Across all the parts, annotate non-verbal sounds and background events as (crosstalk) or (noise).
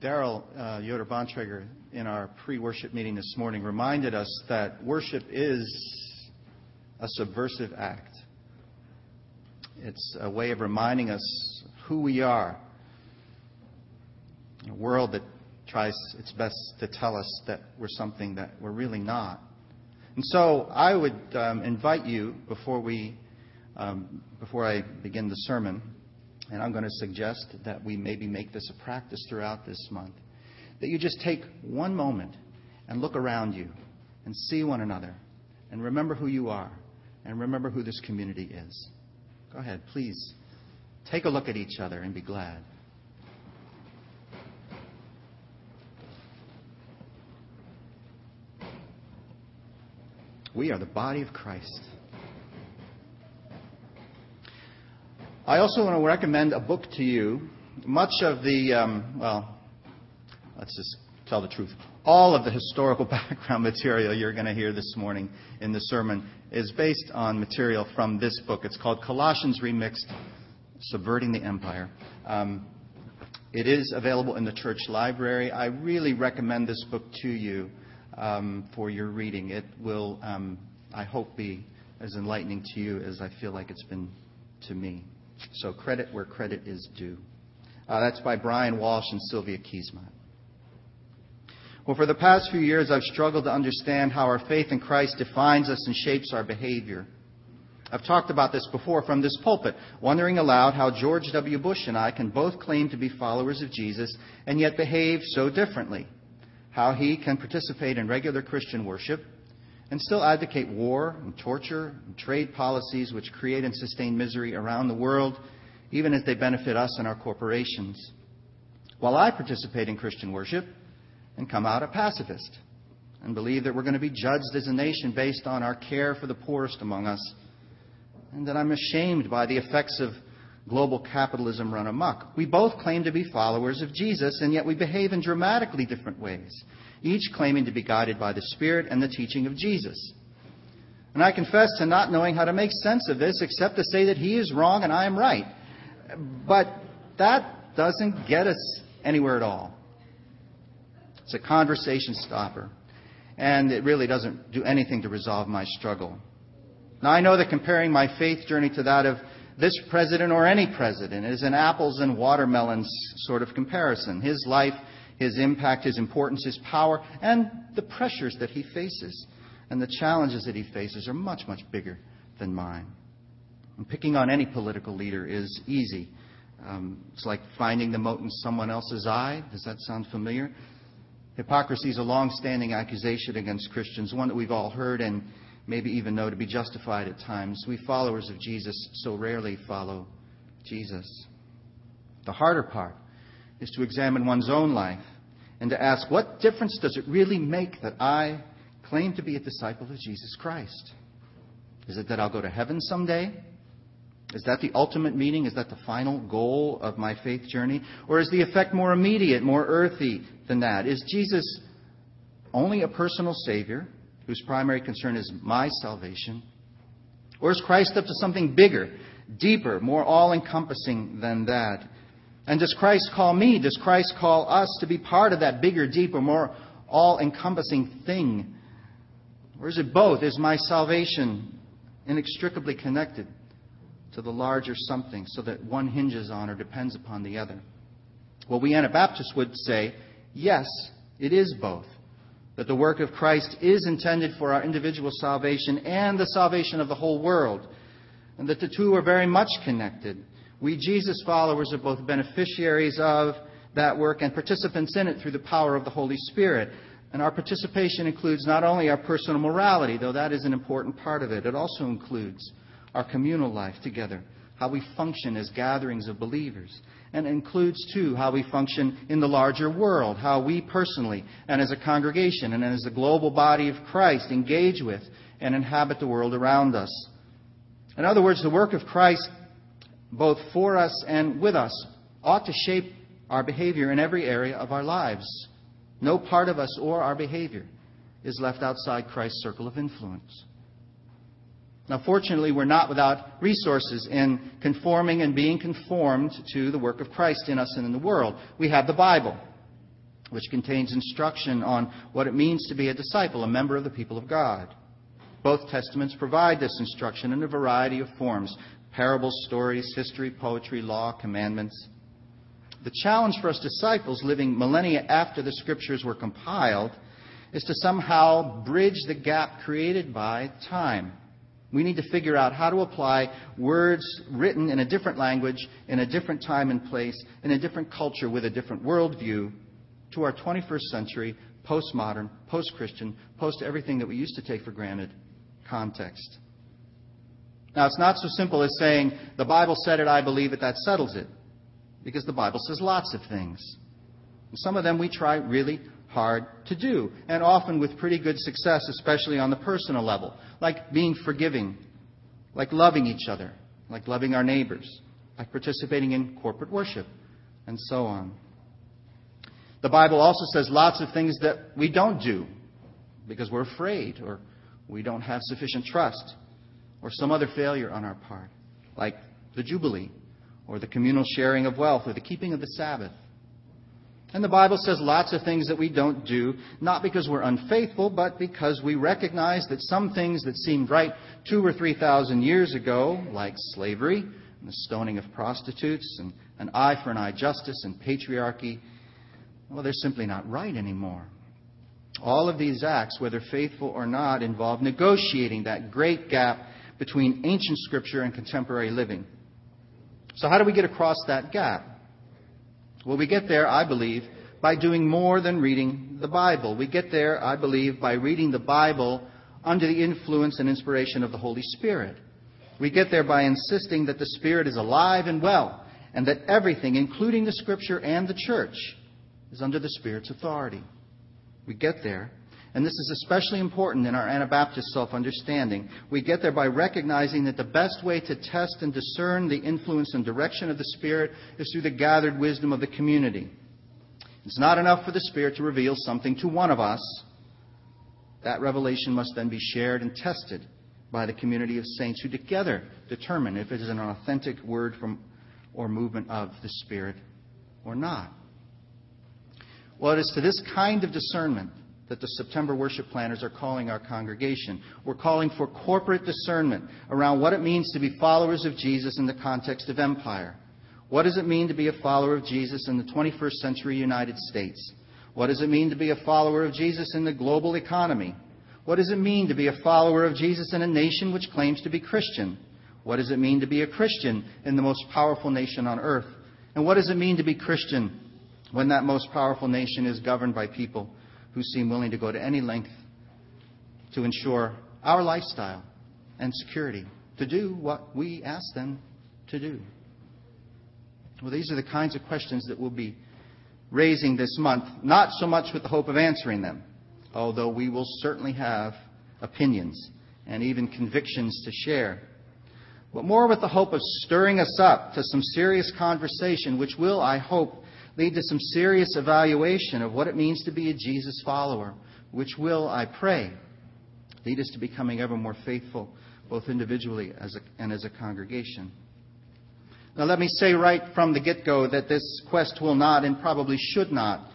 Daryl uh, Yoder Bontrager in our pre worship meeting this morning reminded us that worship is a subversive act. It's a way of reminding us who we are. In A world that tries its best to tell us that we're something that we're really not. And so I would um, invite you before we um, before I begin the sermon and I'm going to suggest that we maybe make this a practice throughout this month, that you just take one moment and look around you and see one another and remember who you are and remember who this community is. Go ahead, please. Take a look at each other and be glad. We are the body of Christ. I also want to recommend a book to you. Much of the, um, well, let's just tell the truth. All of the historical (laughs) background material you're going to hear this morning in the sermon is based on material from this book. It's called Colossians Remixed Subverting the Empire. Um, it is available in the church library. I really recommend this book to you um, for your reading. It will, um, I hope, be as enlightening to you as I feel like it's been to me. So credit where credit is due. Uh, that's by Brian Walsh and Sylvia Keesmaat. Well, for the past few years, I've struggled to understand how our faith in Christ defines us and shapes our behavior. I've talked about this before from this pulpit, wondering aloud how George W. Bush and I can both claim to be followers of Jesus and yet behave so differently. How he can participate in regular Christian worship and still advocate war and torture and trade policies which create and sustain misery around the world, even as they benefit us and our corporations. While I participate in Christian worship and come out a pacifist and believe that we're going to be judged as a nation based on our care for the poorest among us, and that I'm ashamed by the effects of global capitalism run amok. We both claim to be followers of Jesus, and yet we behave in dramatically different ways each claiming to be guided by the Spirit and the teaching of Jesus. And I confess to not knowing how to make sense of this except to say that he is wrong and I am right. But that doesn't get us anywhere at all. It's a conversation stopper. And it really doesn't do anything to resolve my struggle. Now, I know that comparing my faith journey to that of this president or any president is an apples and watermelons sort of comparison. His life his impact, his importance, his power, and the pressures that he faces. And the challenges that he faces are much, much bigger than mine. And picking on any political leader is easy. Um, it's like finding the mote in someone else's eye. Does that sound familiar? Hypocrisy is a long-standing accusation against Christians, one that we've all heard and maybe even know to be justified at times. We followers of Jesus so rarely follow Jesus. The harder part is to examine one's own life and to ask, what difference does it really make that I claim to be a disciple of Jesus Christ? Is it that I'll go to heaven someday? Is that the ultimate meaning? Is that the final goal of my faith journey? Or is the effect more immediate, more earthy than that? Is Jesus only a personal Savior whose primary concern is my salvation? Or is Christ up to something bigger, deeper, more all encompassing than that? And does Christ call me? Does Christ call us to be part of that bigger, deeper, more all encompassing thing? Or is it both? Is my salvation inextricably connected to the larger something so that one hinges on or depends upon the other? Well, we Anabaptists would say, yes, it is both. That the work of Christ is intended for our individual salvation and the salvation of the whole world. And that the two are very much connected. We Jesus followers are both beneficiaries of that work and participants in it through the power of the Holy Spirit. And our participation includes not only our personal morality, though that is an important part of it, it also includes our communal life together, how we function as gatherings of believers. And includes, too, how we function in the larger world, how we personally and as a congregation and as a global body of Christ engage with and inhabit the world around us. In other words, the work of Christ both for us and with us, ought to shape our behavior in every area of our lives. No part of us or our behavior is left outside Christ's circle of influence. Now, fortunately, we're not without resources in conforming and being conformed to the work of Christ in us and in the world. We have the Bible. which contains instruction on what it means to be a disciple, a member of the people of God. Both testaments provide this instruction in a variety of forms parables, stories, history, poetry, law, commandments. The challenge for us disciples living millennia after the scriptures were compiled is to somehow bridge the gap created by time. We need to figure out how to apply words written in a different language, in a different time and place, in a different culture with a different worldview to our 21st century, postmodern, post Christian, post everything that we used to take for granted context. Now, it's not so simple as saying, the Bible said it, I believe it, that settles it. Because the Bible says lots of things. And some of them we try really hard to do, and often with pretty good success, especially on the personal level, like being forgiving, like loving each other, like loving our neighbors, like participating in corporate worship, and so on. The Bible also says lots of things that we don't do because we're afraid or we don't have sufficient trust or some other failure on our part, like the Jubilee or the communal sharing of wealth or the keeping of the Sabbath. And the Bible says lots of things that we don't do, not because we're unfaithful, but because we recognize that some things that seemed right two or three thousand years ago, like slavery and the stoning of prostitutes and an eye for an eye justice and patriarchy, well, they're simply not right anymore. All of these acts, whether faithful or not, involve negotiating that great gap between ancient scripture and contemporary living. So, how do we get across that gap? Well, we get there, I believe, by doing more than reading the Bible. We get there, I believe, by reading the Bible under the influence and inspiration of the Holy Spirit. We get there by insisting that the Spirit is alive and well, and that everything, including the Scripture and the church, is under the Spirit's authority. We get there, and this is especially important in our Anabaptist self understanding. We get there by recognizing that the best way to test and discern the influence and direction of the Spirit is through the gathered wisdom of the community. It's not enough for the Spirit to reveal something to one of us. That revelation must then be shared and tested by the community of saints who together determine if it is an authentic word from or movement of the Spirit or not. Well, it is to this kind of discernment that the September worship planners are calling our congregation. We're calling for corporate discernment around what it means to be followers of Jesus in the context of empire. What does it mean to be a follower of Jesus in the 21st century United States? What does it mean to be a follower of Jesus in the global economy? What does it mean to be a follower of Jesus in a nation which claims to be Christian? What does it mean to be a Christian in the most powerful nation on earth? And what does it mean to be Christian when that most powerful nation is governed by people who seem willing to go to any length to ensure our lifestyle and security, to do what we ask them to do? Well, these are the kinds of questions that we'll be raising this month, not so much with the hope of answering them, although we will certainly have opinions and even convictions to share, but more with the hope of stirring us up to some serious conversation, which will, I hope, lead to some serious evaluation of what it means to be a Jesus follower, which will, I pray, lead us to becoming ever more faithful, both individually and as a congregation. Now, let me say right from the get go that this quest will not and probably should not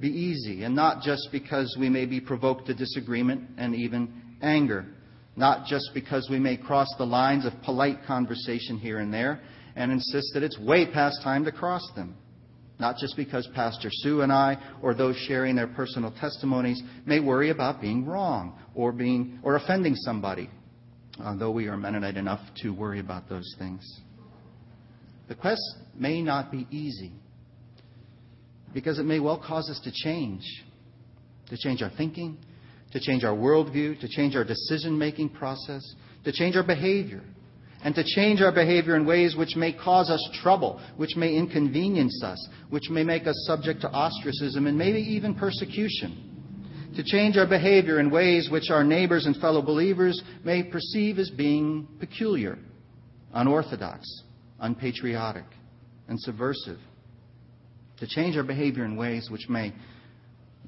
be easy, and not just because we may be provoked to disagreement and even anger, not just because we may cross the lines of polite conversation here and there and insist that it's way past time to cross them. Not just because Pastor Sue and I, or those sharing their personal testimonies, may worry about being wrong or being or offending somebody, although we are Mennonite enough to worry about those things. The quest may not be easy because it may well cause us to change, to change our thinking, to change our worldview, to change our decision making process, to change our behavior, and to change our behavior in ways which may cause us trouble, which may inconvenience us, which may make us subject to ostracism and maybe even persecution. To change our behavior in ways which our neighbors and fellow believers may perceive as being peculiar, unorthodox, unpatriotic, and subversive. To change our behavior in ways which may,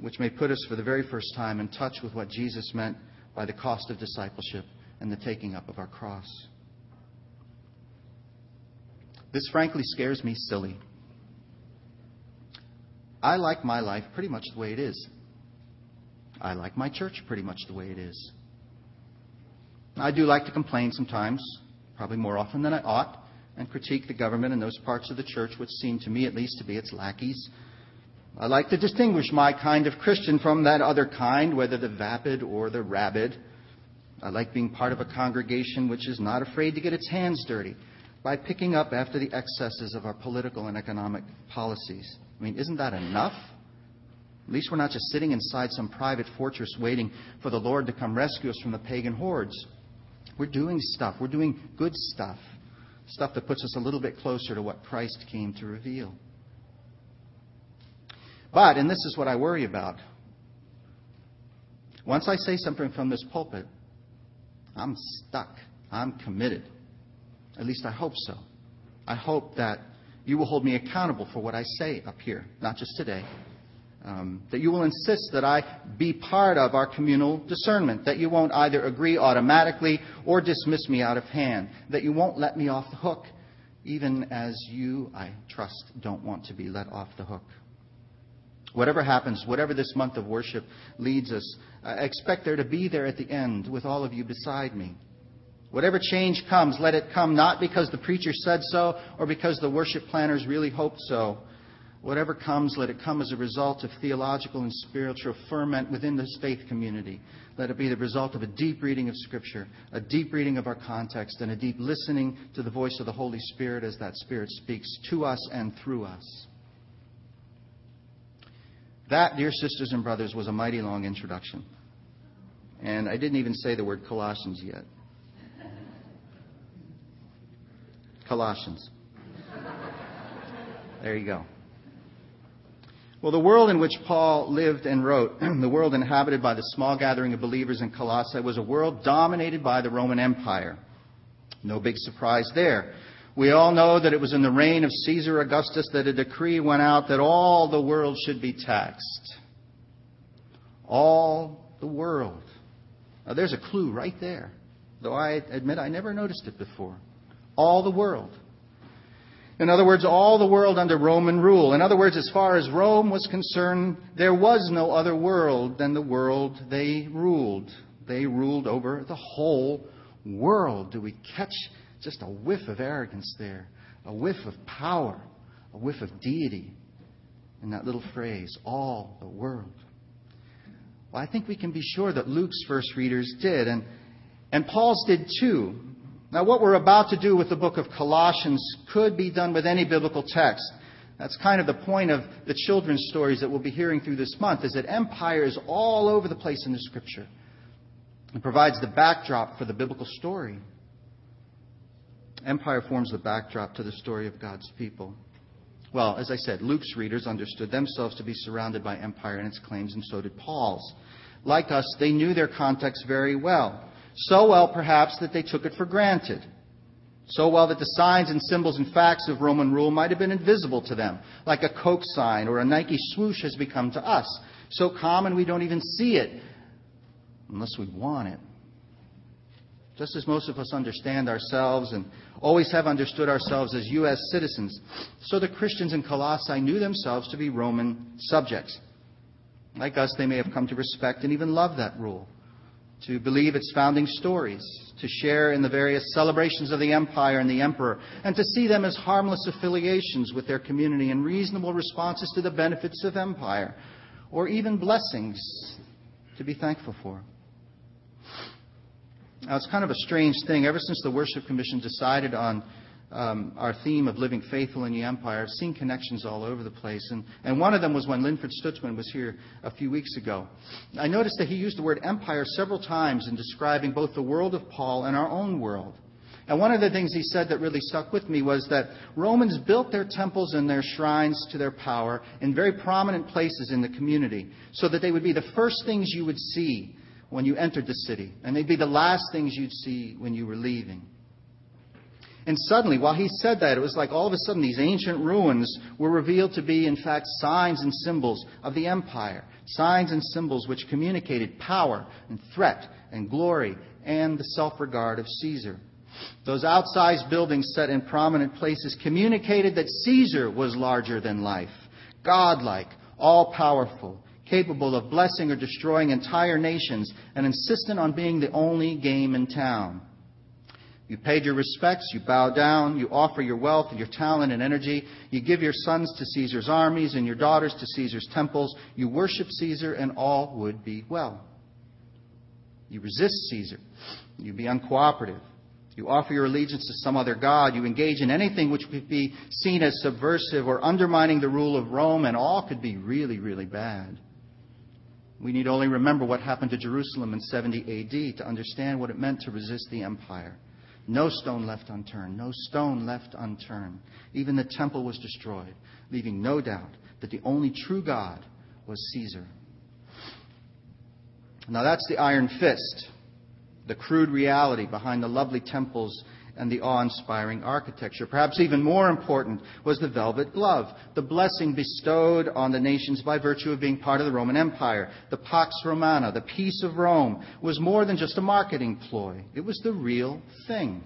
which may put us for the very first time in touch with what Jesus meant by the cost of discipleship and the taking up of our cross. This frankly scares me silly. I like my life pretty much the way it is. I like my church pretty much the way it is. I do like to complain sometimes, probably more often than I ought, and critique the government and those parts of the church which seem to me at least to be its lackeys. I like to distinguish my kind of Christian from that other kind, whether the vapid or the rabid. I like being part of a congregation which is not afraid to get its hands dirty by picking up after the excesses of our political and economic policies. I mean, isn't that enough? At least we're not just sitting inside some private fortress waiting for the Lord to come rescue us from the pagan hordes. We're doing stuff. We're doing good stuff. Stuff that puts us a little bit closer to what Christ came to reveal. But, and this is what I worry about, once I say something from this pulpit, I'm stuck. I'm committed. At least I hope so. I hope that you will hold me accountable for what I say up here, not just today. Um, that you will insist that I be part of our communal discernment, that you won't either agree automatically or dismiss me out of hand, that you won't let me off the hook, even as you, I trust, don't want to be let off the hook. Whatever happens, whatever this month of worship leads us, I expect there to be there at the end with all of you beside me. Whatever change comes, let it come not because the preacher said so or because the worship planners really hoped so. Whatever comes, let it come as a result of theological and spiritual ferment within this faith community. Let it be the result of a deep reading of Scripture, a deep reading of our context, and a deep listening to the voice of the Holy Spirit as that Spirit speaks to us and through us. That, dear sisters and brothers, was a mighty long introduction. And I didn't even say the word Colossians yet. Colossians. There you go. Well, the world in which Paul lived and wrote, (clears throat) the world inhabited by the small gathering of believers in Colossae, was a world dominated by the Roman Empire. No big surprise there. We all know that it was in the reign of Caesar Augustus that a decree went out that all the world should be taxed. All the world. Now, there's a clue right there, though I admit I never noticed it before. All the world. In other words, all the world under Roman rule. In other words, as far as Rome was concerned, there was no other world than the world they ruled. They ruled over the whole world. Do we catch just a whiff of arrogance there? A whiff of power, a whiff of deity in that little phrase, all the world. Well, I think we can be sure that Luke's first readers did, and, and Paul's did too. Now, what we're about to do with the book of Colossians could be done with any biblical text. That's kind of the point of the children's stories that we'll be hearing through this month, is that empire is all over the place in the scripture. It provides the backdrop for the biblical story. Empire forms the backdrop to the story of God's people. Well, as I said, Luke's readers understood themselves to be surrounded by empire and its claims, and so did Paul's. Like us, they knew their context very well. So well, perhaps, that they took it for granted. So well that the signs and symbols and facts of Roman rule might have been invisible to them, like a Coke sign or a Nike swoosh has become to us. So common we don't even see it unless we want it. Just as most of us understand ourselves and always have understood ourselves as U.S. citizens, so the Christians in Colossae knew themselves to be Roman subjects. Like us, they may have come to respect and even love that rule to believe its founding stories, to share in the various celebrations of the empire and the emperor, and to see them as harmless affiliations with their community and reasonable responses to the benefits of empire, or even blessings to be thankful for. Now, it's kind of a strange thing. Ever since the Worship Commission decided on um, our theme of living faithful in the empire. I've seen connections all over the place. And, and one of them was when Linford Stutzman was here a few weeks ago. I noticed that he used the word empire several times in describing both the world of Paul and our own world. And one of the things he said that really stuck with me was that Romans built their temples and their shrines to their power in very prominent places in the community so that they would be the first things you would see when you entered the city, and they'd be the last things you'd see when you were leaving. And suddenly, while he said that, it was like all of a sudden these ancient ruins were revealed to be, in fact, signs and symbols of the empire. Signs and symbols which communicated power and threat and glory and the self regard of Caesar. Those outsized buildings set in prominent places communicated that Caesar was larger than life, godlike, all powerful, capable of blessing or destroying entire nations, and insistent on being the only game in town. You paid your respects, you bow down, you offer your wealth and your talent and energy, you give your sons to Caesar's armies and your daughters to Caesar's temples, you worship Caesar, and all would be well. You resist Caesar, you be uncooperative, you offer your allegiance to some other god, you engage in anything which could be seen as subversive or undermining the rule of Rome, and all could be really, really bad. We need only remember what happened to Jerusalem in 70 AD to understand what it meant to resist the empire. No stone left unturned. No stone left unturned. Even the temple was destroyed, leaving no doubt that the only true God was Caesar. Now that's the iron fist, the crude reality behind the lovely temples and the awe inspiring architecture. Perhaps even more important was the velvet glove, the blessing bestowed on the nations by virtue of being part of the Roman Empire. The Pax Romana, the peace of Rome, was more than just a marketing ploy, it was the real thing.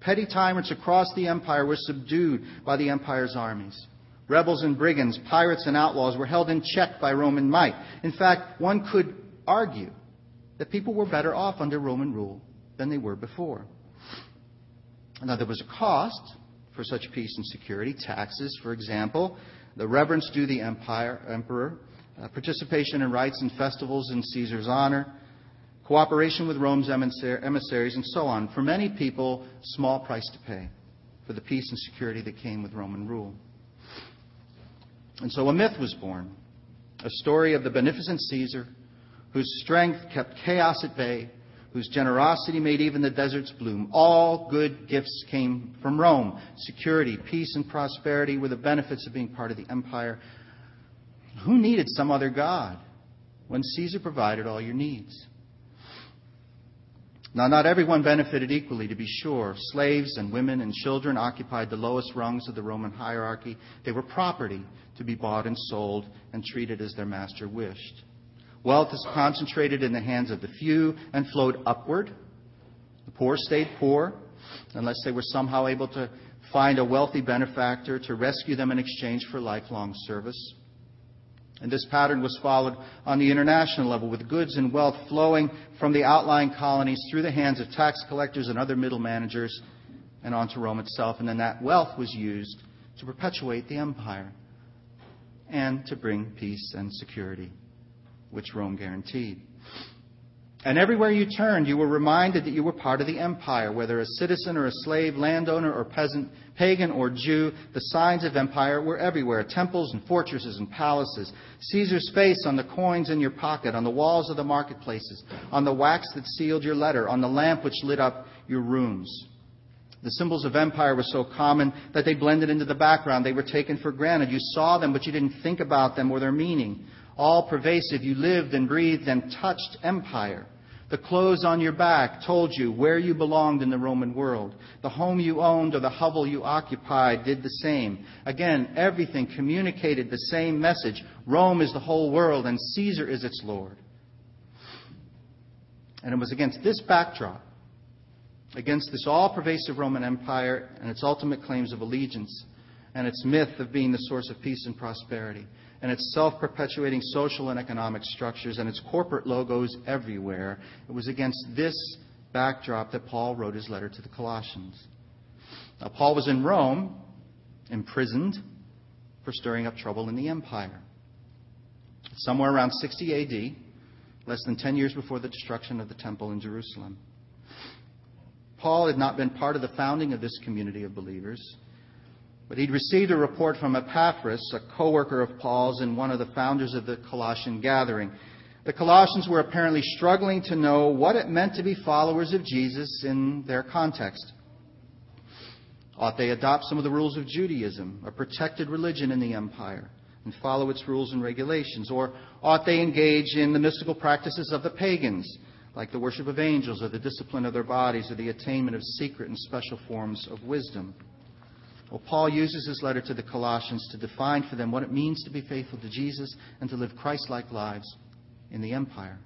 Petty tyrants across the empire were subdued by the empire's armies. Rebels and brigands, pirates and outlaws were held in check by Roman might. In fact, one could argue that people were better off under Roman rule than they were before. Now, there was a cost for such peace and security taxes, for example, the reverence due the empire, emperor, uh, participation in rites and festivals in Caesar's honor, cooperation with Rome's emissaries, and so on. For many people, small price to pay for the peace and security that came with Roman rule. And so a myth was born, a story of the beneficent Caesar whose strength kept chaos at bay whose generosity made even the deserts bloom. All good gifts came from Rome. Security, peace, and prosperity were the benefits of being part of the empire. Who needed some other God when Caesar provided all your needs? Now, not everyone benefited equally, to be sure. Slaves and women and children occupied the lowest rungs of the Roman hierarchy. They were property to be bought and sold and treated as their master wished. Wealth is concentrated in the hands of the few and flowed upward. The poor stayed poor unless they were somehow able to find a wealthy benefactor to rescue them in exchange for lifelong service. And this pattern was followed on the international level with goods and wealth flowing from the outlying colonies through the hands of tax collectors and other middle managers and onto Rome itself. And then that wealth was used to perpetuate the empire and to bring peace and security which Rome guaranteed. And everywhere you turned, you were reminded that you were part of the empire, whether a citizen or a slave, landowner or peasant, pagan or Jew. The signs of empire were everywhere temples and fortresses and palaces. Caesar's face on the coins in your pocket, on the walls of the marketplaces, on the wax that sealed your letter, on the lamp which lit up your rooms. The symbols of empire were so common that they blended into the background. They were taken for granted. You saw them, but you didn't think about them or their meaning all pervasive. You lived and breathed and touched empire. The clothes on your back told you where you belonged in the Roman world. The home you owned or the hovel you occupied did the same. Again, everything communicated the same message. Rome is the whole world and Caesar is its Lord. And it was against this backdrop, against this all pervasive Roman Empire and its ultimate claims of allegiance and its myth of being the source of peace and prosperity, and its self perpetuating social and economic structures and its corporate logos everywhere. It was against this backdrop that Paul wrote his letter to the Colossians. Now, Paul was in Rome, imprisoned for stirring up trouble in the empire. Somewhere around 60 AD, less than 10 years before the destruction of the temple in Jerusalem. Paul had not been part of the founding of this community of believers. But he'd received a report from Epaphras, a co worker of Paul's and one of the founders of the Colossian gathering. The Colossians were apparently struggling to know what it meant to be followers of Jesus in their context. Ought they adopt some of the rules of Judaism, a protected religion in the empire, and follow its rules and regulations? Or ought they engage in the mystical practices of the pagans, like the worship of angels, or the discipline of their bodies, or the attainment of secret and special forms of wisdom? Well, Paul uses his letter to the Colossians to define for them what it means to be faithful to Jesus and to live Christ like lives in the empire.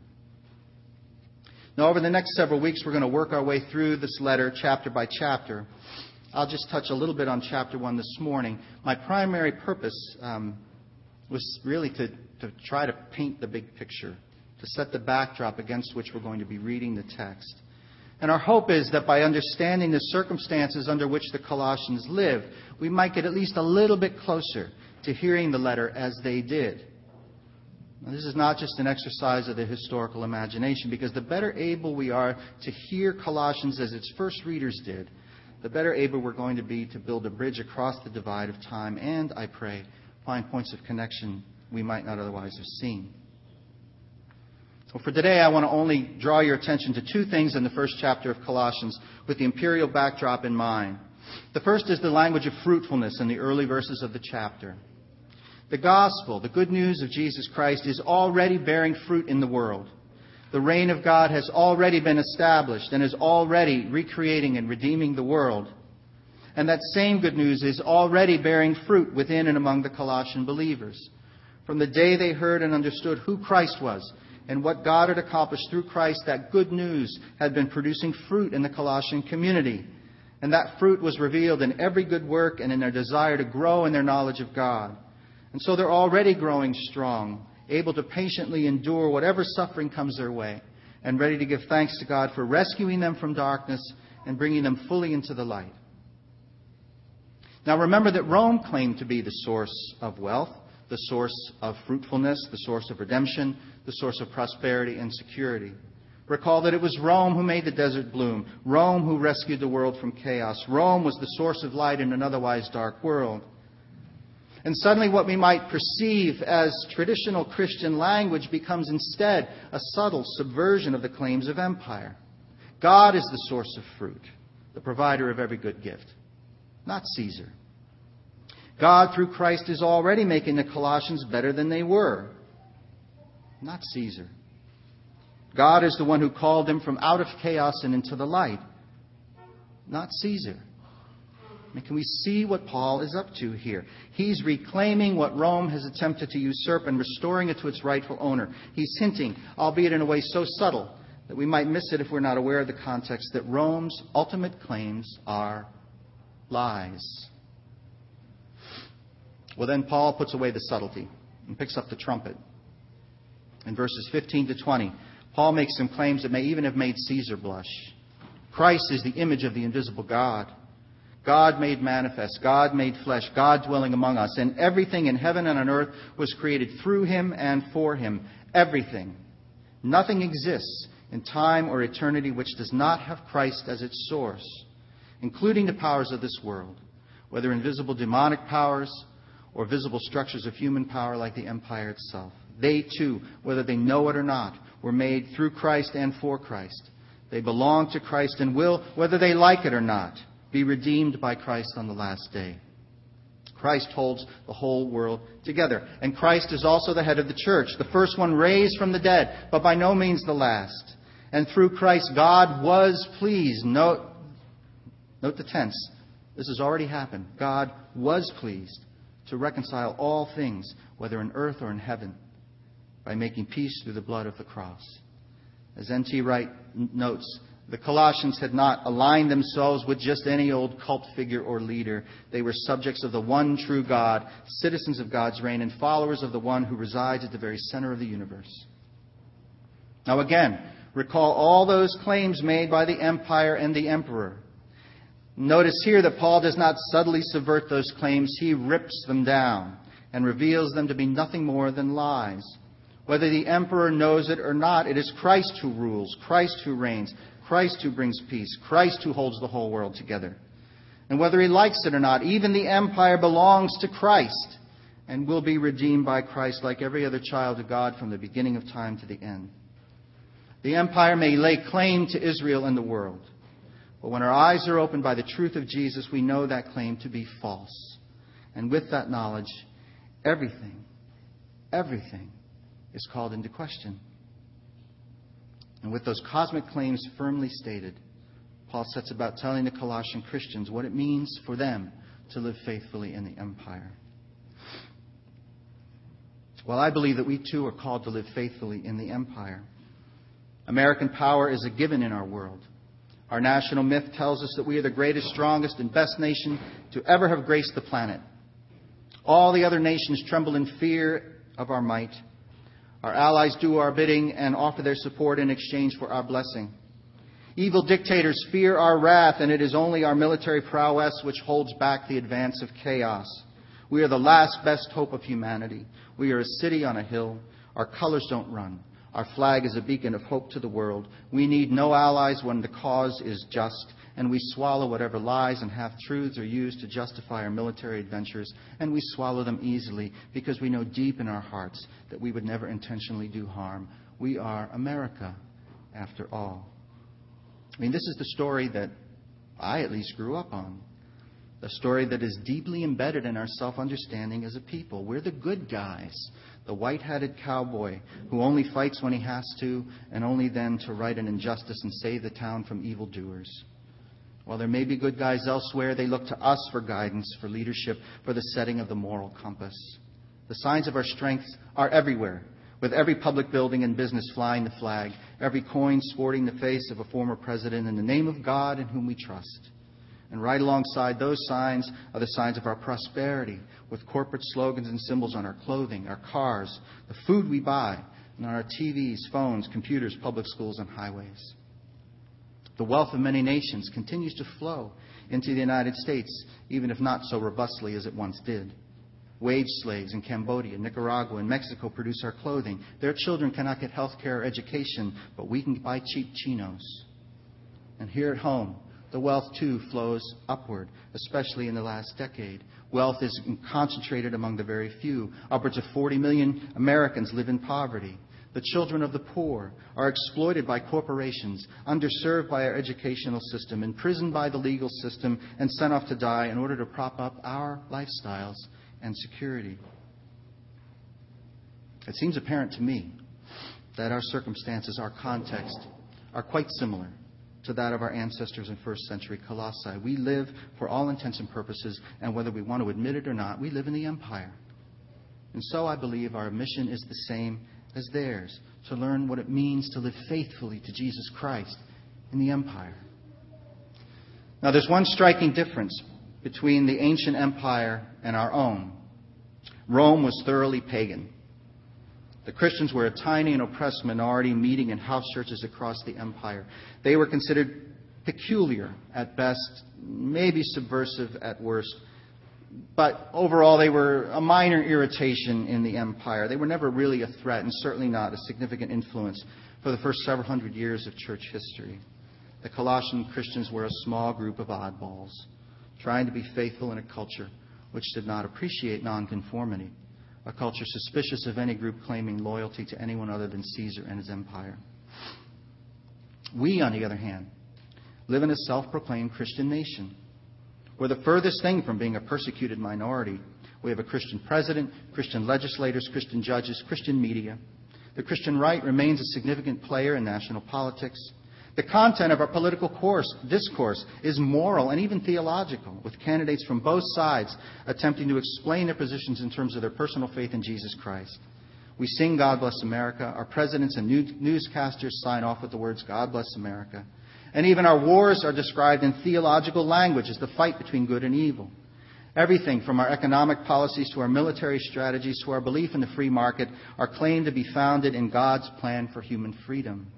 Now, over the next several weeks, we're going to work our way through this letter chapter by chapter. I'll just touch a little bit on chapter 1 this morning. My primary purpose um, was really to, to try to paint the big picture, to set the backdrop against which we're going to be reading the text. And our hope is that by understanding the circumstances under which the Colossians lived, we might get at least a little bit closer to hearing the letter as they did. Now, this is not just an exercise of the historical imagination, because the better able we are to hear Colossians as its first readers did, the better able we're going to be to build a bridge across the divide of time and, I pray, find points of connection we might not otherwise have seen. Well, for today, I want to only draw your attention to two things in the first chapter of Colossians with the imperial backdrop in mind. The first is the language of fruitfulness in the early verses of the chapter. The gospel, the good news of Jesus Christ, is already bearing fruit in the world. The reign of God has already been established and is already recreating and redeeming the world. And that same good news is already bearing fruit within and among the Colossian believers. From the day they heard and understood who Christ was and what God had accomplished through Christ, that good news had been producing fruit in the Colossian community. And that fruit was revealed in every good work and in their desire to grow in their knowledge of God. And so they're already growing strong, able to patiently endure whatever suffering comes their way, and ready to give thanks to God for rescuing them from darkness and bringing them fully into the light. Now remember that Rome claimed to be the source of wealth, the source of fruitfulness, the source of redemption, the source of prosperity and security. Recall that it was Rome who made the desert bloom, Rome who rescued the world from chaos. Rome was the source of light in an otherwise dark world. And suddenly, what we might perceive as traditional Christian language becomes instead a subtle subversion of the claims of empire. God is the source of fruit, the provider of every good gift, not Caesar. God, through Christ, is already making the Colossians better than they were, not Caesar. God is the one who called them from out of chaos and into the light, not Caesar. Can we see what Paul is up to here? He's reclaiming what Rome has attempted to usurp and restoring it to its rightful owner. He's hinting, albeit in a way so subtle that we might miss it if we're not aware of the context, that Rome's ultimate claims are lies. Well, then Paul puts away the subtlety and picks up the trumpet. In verses 15 to 20, Paul makes some claims that may even have made Caesar blush. Christ is the image of the invisible God. God made manifest, God made flesh, God dwelling among us, and everything in heaven and on earth was created through him and for him. Everything. Nothing exists in time or eternity which does not have Christ as its source, including the powers of this world, whether invisible demonic powers or visible structures of human power like the empire itself. They too, whether they know it or not, were made through Christ and for Christ. They belong to Christ and will, whether they like it or not, be redeemed by Christ on the last day. Christ holds the whole world together. And Christ is also the head of the church, the first one raised from the dead, but by no means the last. And through Christ, God was pleased. Note, note the tense. This has already happened. God was pleased to reconcile all things, whether in earth or in heaven, by making peace through the blood of the cross. As N.T. Wright notes, the Colossians had not aligned themselves with just any old cult figure or leader. They were subjects of the one true God, citizens of God's reign, and followers of the one who resides at the very center of the universe. Now, again, recall all those claims made by the empire and the emperor. Notice here that Paul does not subtly subvert those claims, he rips them down and reveals them to be nothing more than lies. Whether the emperor knows it or not, it is Christ who rules, Christ who reigns, Christ who brings peace, Christ who holds the whole world together. And whether he likes it or not, even the empire belongs to Christ and will be redeemed by Christ like every other child of God from the beginning of time to the end. The empire may lay claim to Israel and the world. But when our eyes are opened by the truth of Jesus, we know that claim to be false. And with that knowledge, everything, everything is called into question. And with those cosmic claims firmly stated, Paul sets about telling the Colossian Christians what it means for them to live faithfully in the empire. Well, I believe that we too are called to live faithfully in the empire. American power is a given in our world. Our national myth tells us that we are the greatest, strongest, and best nation to ever have graced the planet. All the other nations tremble in fear of our might. Our allies do our bidding and offer their support in exchange for our blessing. Evil dictators fear our wrath, and it is only our military prowess which holds back the advance of chaos. We are the last best hope of humanity. We are a city on a hill. Our colors don't run. Our flag is a beacon of hope to the world. We need no allies when the cause is just, and we swallow whatever lies and half truths are used to justify our military adventures, and we swallow them easily because we know deep in our hearts that we would never intentionally do harm. We are America, after all. I mean, this is the story that I at least grew up on. A story that is deeply embedded in our self understanding as a people. We're the good guys, the white hatted cowboy who only fights when he has to, and only then to right an injustice and save the town from evildoers. While there may be good guys elsewhere, they look to us for guidance, for leadership, for the setting of the moral compass. The signs of our strength are everywhere, with every public building and business flying the flag, every coin sporting the face of a former president in the name of God in whom we trust. And right alongside those signs are the signs of our prosperity, with corporate slogans and symbols on our clothing, our cars, the food we buy, and on our TVs, phones, computers, public schools, and highways. The wealth of many nations continues to flow into the United States, even if not so robustly as it once did. Wage slaves in Cambodia, Nicaragua, and Mexico produce our clothing. Their children cannot get health care or education, but we can buy cheap chinos. And here at home, the wealth too flows upward, especially in the last decade. Wealth is concentrated among the very few. Upwards of 40 million Americans live in poverty. The children of the poor are exploited by corporations, underserved by our educational system, imprisoned by the legal system, and sent off to die in order to prop up our lifestyles and security. It seems apparent to me that our circumstances, our context, are quite similar to that of our ancestors in first century Colossae. We live, for all intents and purposes, and whether we want to admit it or not, we live in the empire. And so I believe our mission is the same as theirs to learn what it means to live faithfully to Jesus Christ in the empire. Now, there's one striking difference between the ancient empire and our own. Rome was thoroughly pagan. The Christians were a tiny and oppressed minority meeting in house churches across the empire. They were considered peculiar at best, maybe subversive at worst. But overall, they were a minor irritation in the empire. They were never really a threat, and certainly not a significant influence for the first several hundred years of church history. The Colossian Christians were a small group of oddballs, trying to be faithful in a culture which did not appreciate nonconformity a culture suspicious of any group claiming loyalty to anyone other than Caesar and his empire. We, on the other hand, live in a self proclaimed Christian nation. We're the furthest thing from being a persecuted minority. We have a Christian president, Christian legislators, Christian judges, Christian media. The Christian right remains a significant player in national politics. The content of our political course, discourse is moral and even theological, with candidates from both sides attempting to explain their positions in terms of their personal faith in Jesus Christ. We sing God Bless America. Our presidents and newscasters sign off with the words God Bless America. And even our wars are described in theological language as the fight between good and evil. Everything from our economic policies to our military strategies to our belief in the free market are claimed to be founded in God's plan for human freedom.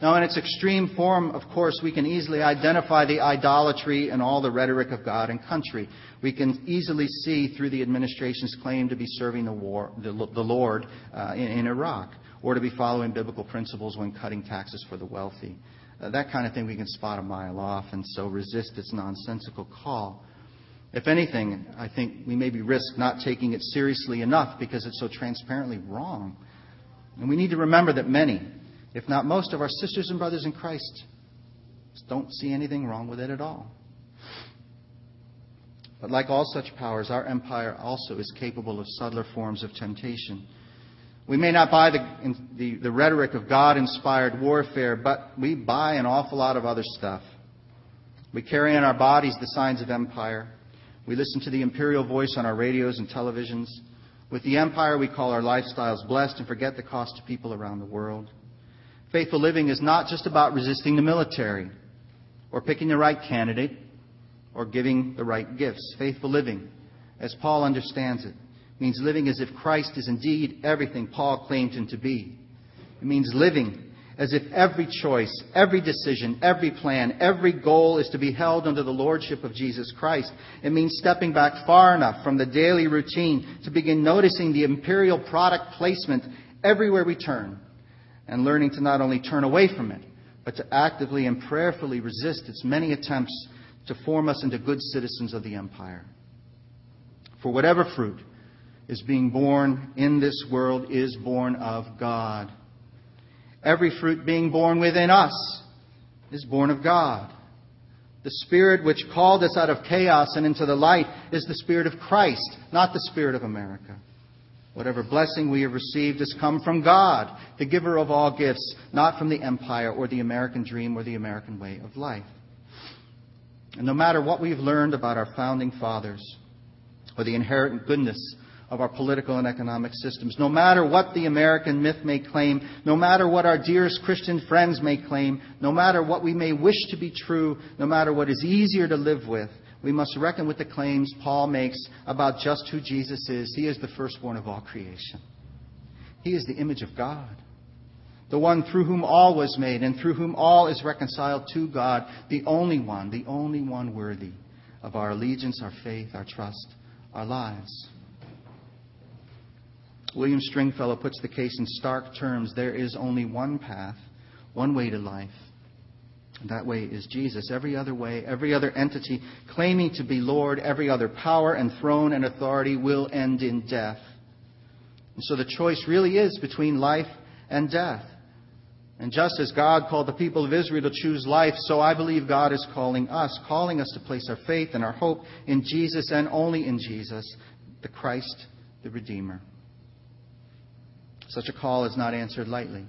Now, in its extreme form, of course, we can easily identify the idolatry and all the rhetoric of God and country. We can easily see through the administration's claim to be serving the, war, the, the Lord uh, in, in, Iraq or to be following biblical principles when cutting taxes for the wealthy. Uh, that kind of thing we can spot a mile off and so resist its nonsensical call. If anything, I think we maybe risk not taking it seriously enough because it's so transparently wrong. And we need to remember that many, if not most, of our sisters and brothers in Christ don't see anything wrong with it at all. But like all such powers, our empire also is capable of subtler forms of temptation. We may not buy the, the, the rhetoric of God inspired warfare, but we buy an awful lot of other stuff. We carry in our bodies the signs of empire. We listen to the imperial voice on our radios and televisions. With the empire, we call our lifestyles blessed and forget the cost to people around the world. Faithful living is not just about resisting the military or picking the right candidate or giving the right gifts. Faithful living as Paul understands it, means living as if Christ is indeed everything Paul claimed him to be. It means living as if every choice, every decision, every plan, every goal is to be held under the lordship of Jesus Christ. It means stepping back far enough from the daily routine to begin noticing the imperial product placement everywhere we turn and learning to not only turn away from it, but to actively and prayerfully resist its many attempts to form us into good citizens of the empire. For whatever fruit is being borne in this world is born of God. Every fruit being borne within us is born of God. The Spirit which called us out of chaos and into the light is the Spirit of Christ, not the Spirit of America. Whatever blessing we have received has come from God, the giver of all gifts, not from the empire or the American dream or the American way of life. And no matter what we've learned about our founding fathers or the inherent goodness of our political and economic systems. No matter what the American myth may claim, no matter what our dearest Christian friends may claim, no matter what we may wish to be true, no matter what is easier to live with, we must reckon with the claims Paul makes about just who Jesus is. He is the firstborn of all creation. He is the image of God. The one through whom all was made and through whom all is reconciled to God. The only one, the only one worthy of our allegiance, our faith, our trust, our lives. William Stringfellow puts the case in stark terms. There is only one path, one way to life. That way is Jesus. Every other way, every other entity claiming to be Lord, every other power and throne and authority will end in death. And so the choice really is between life and death. And just as God called the people of Israel to choose life, so I believe God is calling us, calling us to place our faith and our hope in Jesus and only in Jesus, the Christ, the Redeemer. Such a call is not answered lightly.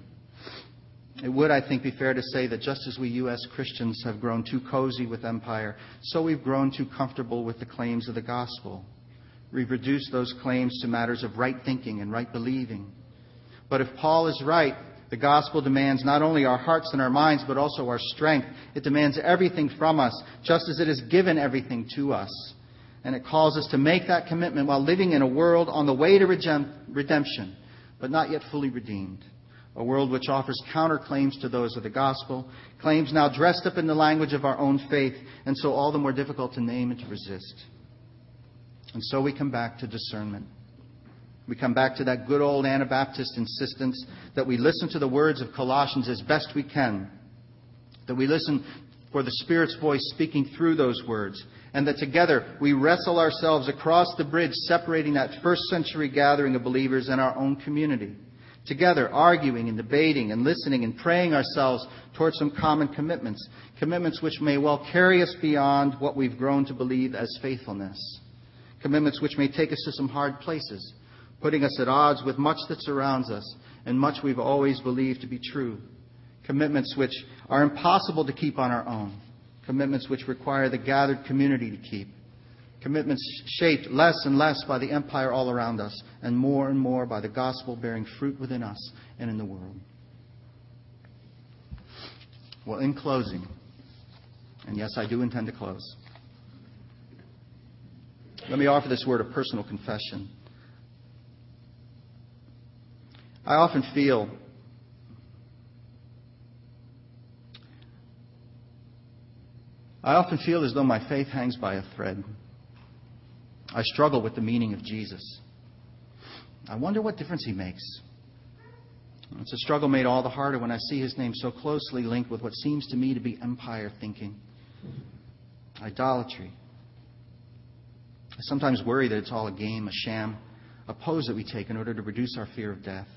It would, I think, be fair to say that just as we U.S. Christians have grown too cozy with empire, so we've grown too comfortable with the claims of the gospel. We've reduced those claims to matters of right thinking and right believing. But if Paul is right, the gospel demands not only our hearts and our minds, but also our strength. It demands everything from us, just as it has given everything to us. And it calls us to make that commitment while living in a world on the way to redemption but not yet fully redeemed. A world which offers counterclaims to those of the gospel, claims now dressed up in the language of our own faith, and so all the more difficult to name and to resist. And so we come back to discernment. We come back to that good old Anabaptist insistence that we listen to the words of Colossians as best we can, that we listen for the Spirit's voice speaking through those words, and that together we wrestle ourselves across the bridge separating that first century gathering of believers and our own community. Together, arguing and debating and listening and praying ourselves towards some common commitments, commitments which may well carry us beyond what we've grown to believe as faithfulness, commitments which may take us to some hard places, putting us at odds with much that surrounds us and much we've always believed to be true, commitments which are impossible to keep on our own commitments which require the gathered community to keep, commitments shaped less and less by the empire all around us, and more and more by the gospel bearing fruit within us and in the world. Well, in closing, and yes, I do intend to close, let me offer this word of personal confession. I often feel I often feel as though my faith hangs by a thread. I struggle with the meaning of Jesus. I wonder what difference he makes. It's a struggle made all the harder when I see his name so closely linked with what seems to me to be empire thinking, idolatry. I sometimes worry that it's all a game, a sham, a pose that we take in order to reduce our fear of death.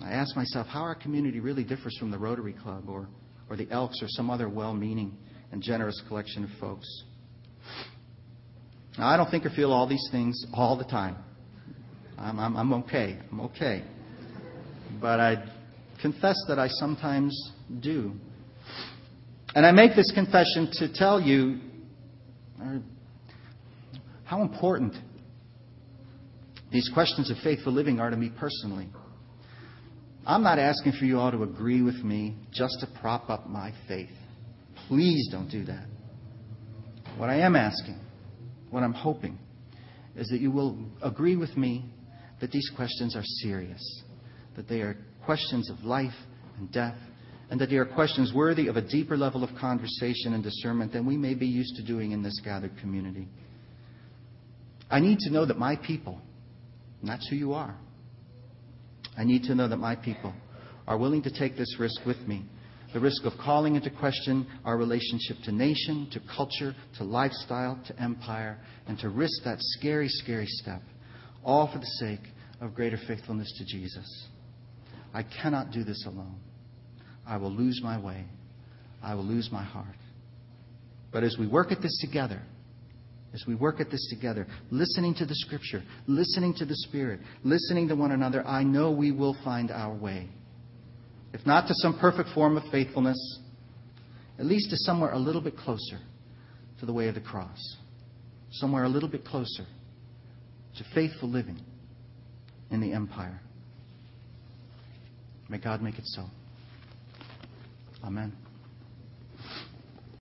I ask myself how our community really differs from the Rotary Club or, or the Elks or some other well meaning and generous collection of folks. Now, I don't think or feel all these things all the time. I'm, I'm, I'm okay. I'm okay. But I confess that I sometimes do. And I make this confession to tell you uh, how important these questions of faithful living are to me personally. I'm not asking for you all to agree with me just to prop up my faith. Please don't do that. What I am asking, what I'm hoping, is that you will agree with me that these questions are serious, that they are questions of life and death, and that they are questions worthy of a deeper level of conversation and discernment than we may be used to doing in this gathered community. I need to know that my people, and that's who you are, I need to know that my people are willing to take this risk with me the risk of calling into question our relationship to nation, to culture, to lifestyle, to empire, and to risk that scary, scary step, all for the sake of greater faithfulness to Jesus. I cannot do this alone. I will lose my way. I will lose my heart. But as we work at this together, as we work at this together, listening to the Scripture, listening to the Spirit, listening to one another, I know we will find our way if not to some perfect form of faithfulness, at least to somewhere a little bit closer to the way of the cross, somewhere a little bit closer to faithful living in the empire. May God make it so. Amen.